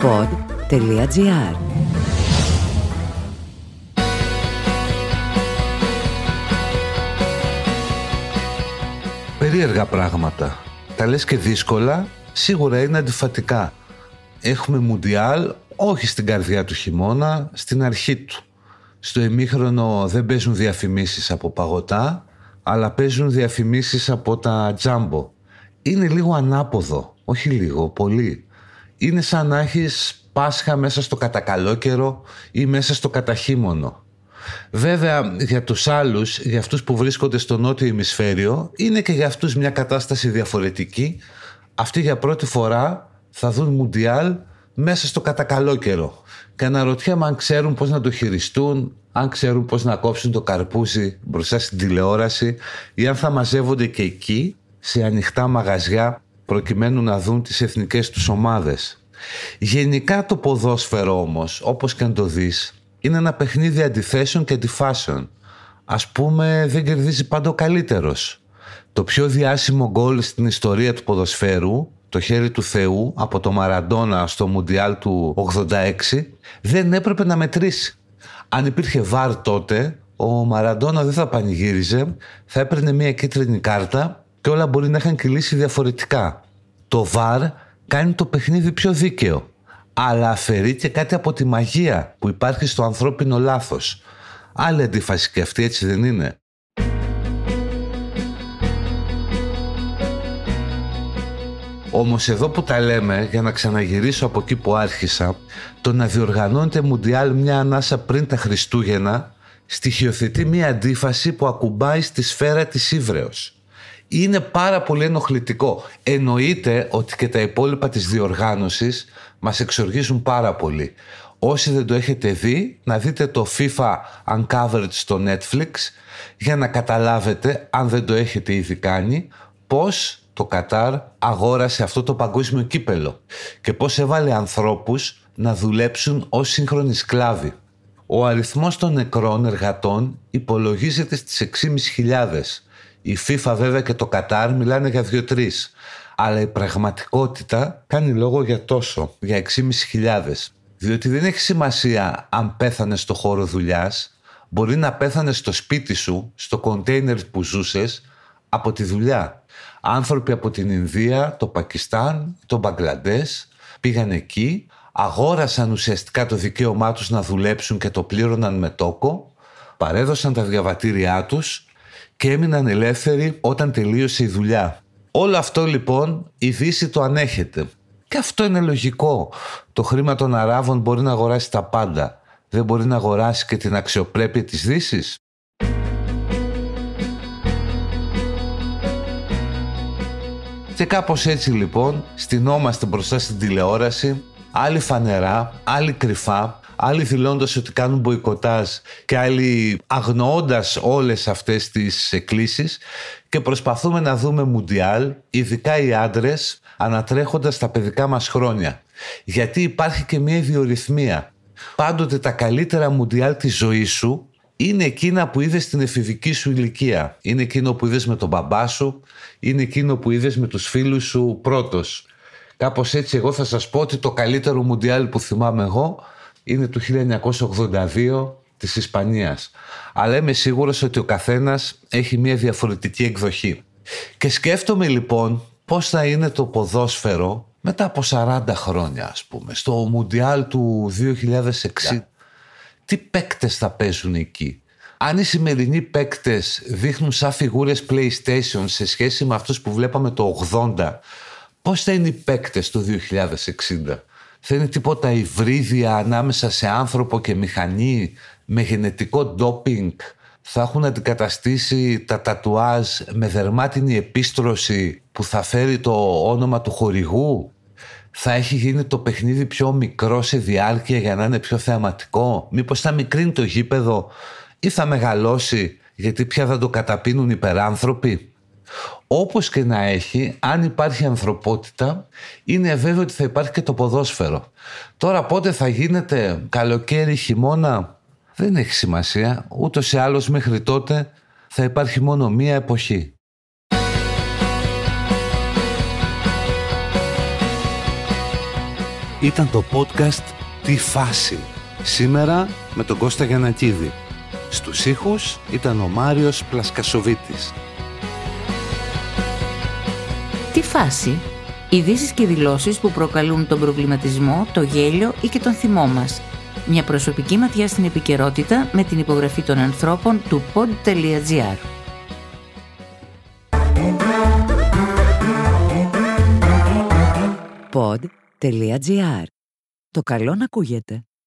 pod.gr Περίεργα πράγματα. Τα λες και δύσκολα, σίγουρα είναι αντιφατικά. Έχουμε Μουντιάλ, όχι στην καρδιά του χειμώνα, στην αρχή του. Στο ημίχρονο δεν παίζουν διαφημίσεις από παγωτά, αλλά παίζουν διαφημίσεις από τα τζάμπο. Είναι λίγο ανάποδο, όχι λίγο, πολύ. Είναι σαν να έχεις Πάσχα μέσα στο κατακαλόκαιρο ή μέσα στο καταχύμωνο. Βέβαια για τους άλλους, για αυτούς που βρίσκονται στο νότιο ημισφαίριο, είναι και για αυτούς μια κατάσταση διαφορετική. Αυτοί για πρώτη φορά θα δουν Μουντιάλ μέσα στο κατακαλόκαιρο. Και αναρωτιέμαι αν ξέρουν πώς να το χειριστούν, αν ξέρουν πώς να κόψουν το καρπούζι μπροστά στην τηλεόραση ή αν θα μαζεύονται και εκεί σε ανοιχτά μαγαζιά προκειμένου να δουν τις εθνικές τους ομάδες. Γενικά το ποδόσφαιρο όμως, όπως και αν το δεις, είναι ένα παιχνίδι αντιθέσεων και αντιφάσεων. Ας πούμε δεν κερδίζει πάντα ο καλύτερος. Το πιο διάσημο γκολ στην ιστορία του ποδοσφαίρου, το χέρι του Θεού από το Μαραντόνα στο Μουντιάλ του 86, δεν έπρεπε να μετρήσει. Αν υπήρχε βάρ τότε, ο Μαραντόνα δεν θα πανηγύριζε, θα έπαιρνε μια κίτρινη κάρτα και όλα μπορεί να είχαν κυλήσει διαφορετικά. Το βάρ κάνει το παιχνίδι πιο δίκαιο, αλλά αφαιρεί και κάτι από τη μαγεία που υπάρχει στο ανθρώπινο λάθος. Άλλη αντίφαση και αυτή έτσι δεν είναι; Όμως εδώ που τα λέμε, για να ξαναγυρίσω από εκεί που άρχισα, το να διοργανώνεται Μουντιάλ μια ανάσα πριν τα Χριστούγεννα, στοιχειοθετεί μια αντίφαση που ακουμπάει στη σφαίρα της ύβρεως. Είναι πάρα πολύ ενοχλητικό. Εννοείται ότι και τα υπόλοιπα της διοργάνωσης μας εξοργίζουν πάρα πολύ. Όσοι δεν το έχετε δει, να δείτε το FIFA Uncovered στο Netflix για να καταλάβετε, αν δεν το έχετε ήδη κάνει, πώς το Κατάρ αγόρασε αυτό το παγκόσμιο κύπελο και πώς έβαλε ανθρώπους να δουλέψουν ως σύγχρονοι σκλάβοι. Ο αριθμός των νεκρών εργατών υπολογίζεται στις 6.500. Η FIFA βέβαια και το Κατάρ μιλάνε για 2-3. Αλλά η πραγματικότητα κάνει λόγο για τόσο, για 6.500. Διότι δεν έχει σημασία αν πέθανε στο χώρο δουλειάς, μπορεί να πέθανε στο σπίτι σου, στο κοντέινερ που ζούσες, από τη δουλειά. Άνθρωποι από την Ινδία, το Πακιστάν, το Μπαγκλαντές πήγαν εκεί, αγόρασαν ουσιαστικά το δικαίωμά τους να δουλέψουν και το πλήρωναν με τόκο, παρέδωσαν τα διαβατήριά τους και έμειναν ελεύθεροι όταν τελείωσε η δουλειά. Όλο αυτό λοιπόν η Δύση το ανέχεται. Και αυτό είναι λογικό. Το χρήμα των Αράβων μπορεί να αγοράσει τα πάντα. Δεν μπορεί να αγοράσει και την αξιοπρέπεια της Δύσης. Και κάπως έτσι λοιπόν στυνόμαστε μπροστά στην τηλεόραση, άλλοι φανερά, άλλοι κρυφά, άλλοι δηλώνοντας ότι κάνουν μποϊκοτάζ και άλλοι αγνοώντας όλες αυτές τις εκκλήσεις και προσπαθούμε να δούμε Μουντιάλ, ειδικά οι άντρες, ανατρέχοντας τα παιδικά μας χρόνια. Γιατί υπάρχει και μια ιδιορυθμία. Πάντοτε τα καλύτερα Μουντιάλ της ζωής σου είναι εκείνα που είδες στην εφηβική σου ηλικία. Είναι εκείνο που είδες με τον μπαμπά σου, είναι εκείνο που είδες με τους φίλους σου πρώτος. Κάπως έτσι εγώ θα σας πω ότι το καλύτερο Μουντιάλ που θυμάμαι εγώ είναι του 1982 της Ισπανίας. Αλλά είμαι σίγουρος ότι ο καθένας έχει μια διαφορετική εκδοχή. Και σκέφτομαι λοιπόν πώς θα είναι το ποδόσφαιρο μετά από 40 χρόνια ας πούμε, στο Μουντιάλ του 2060 τι παίκτες θα παίζουν εκεί; Αν οι σημερινοί παίκτες δείχνουν σαν φιγούρες PlayStation σε σχέση με αυτούς που βλέπαμε το 80, πώς θα είναι οι παίκτες το 2060. Θα είναι τίποτα υβρίδια ανάμεσα σε άνθρωπο και μηχανή με γενετικό ντόπινγκ. Θα έχουν αντικαταστήσει τα τατουάζ με δερμάτινη επίστρωση που θα φέρει το όνομα του χορηγού θα έχει γίνει το παιχνίδι πιο μικρό σε διάρκεια για να είναι πιο θεαματικό. Μήπως θα μικρύνει το γήπεδο ή θα μεγαλώσει γιατί πια θα το καταπίνουν υπεράνθρωποι; Όπως και να έχει, αν υπάρχει ανθρωπότητα, είναι βέβαιο ότι θα υπάρχει και το ποδόσφαιρο. Τώρα πότε θα γίνεται καλοκαίρι, χειμώνα, δεν έχει σημασία. Ούτως ή άλλως μέχρι τότε θα υπάρχει μόνο μία εποχή. ήταν το podcast «Τι φάση» σήμερα με τον Κώστα Γιανακίδη. Στους ήχους ήταν ο Μάριος Πλασκασοβίτης. Τι φάση; Ειδήσεις και δηλώσεις που προκαλούν τον προβληματισμό, το γέλιο ή και τον θυμό μας. Μια προσωπική ματιά στην επικαιρότητα με την υπογραφή των ανθρώπων του pod.gr. Pod.gr. Το καλό να ακούγεται.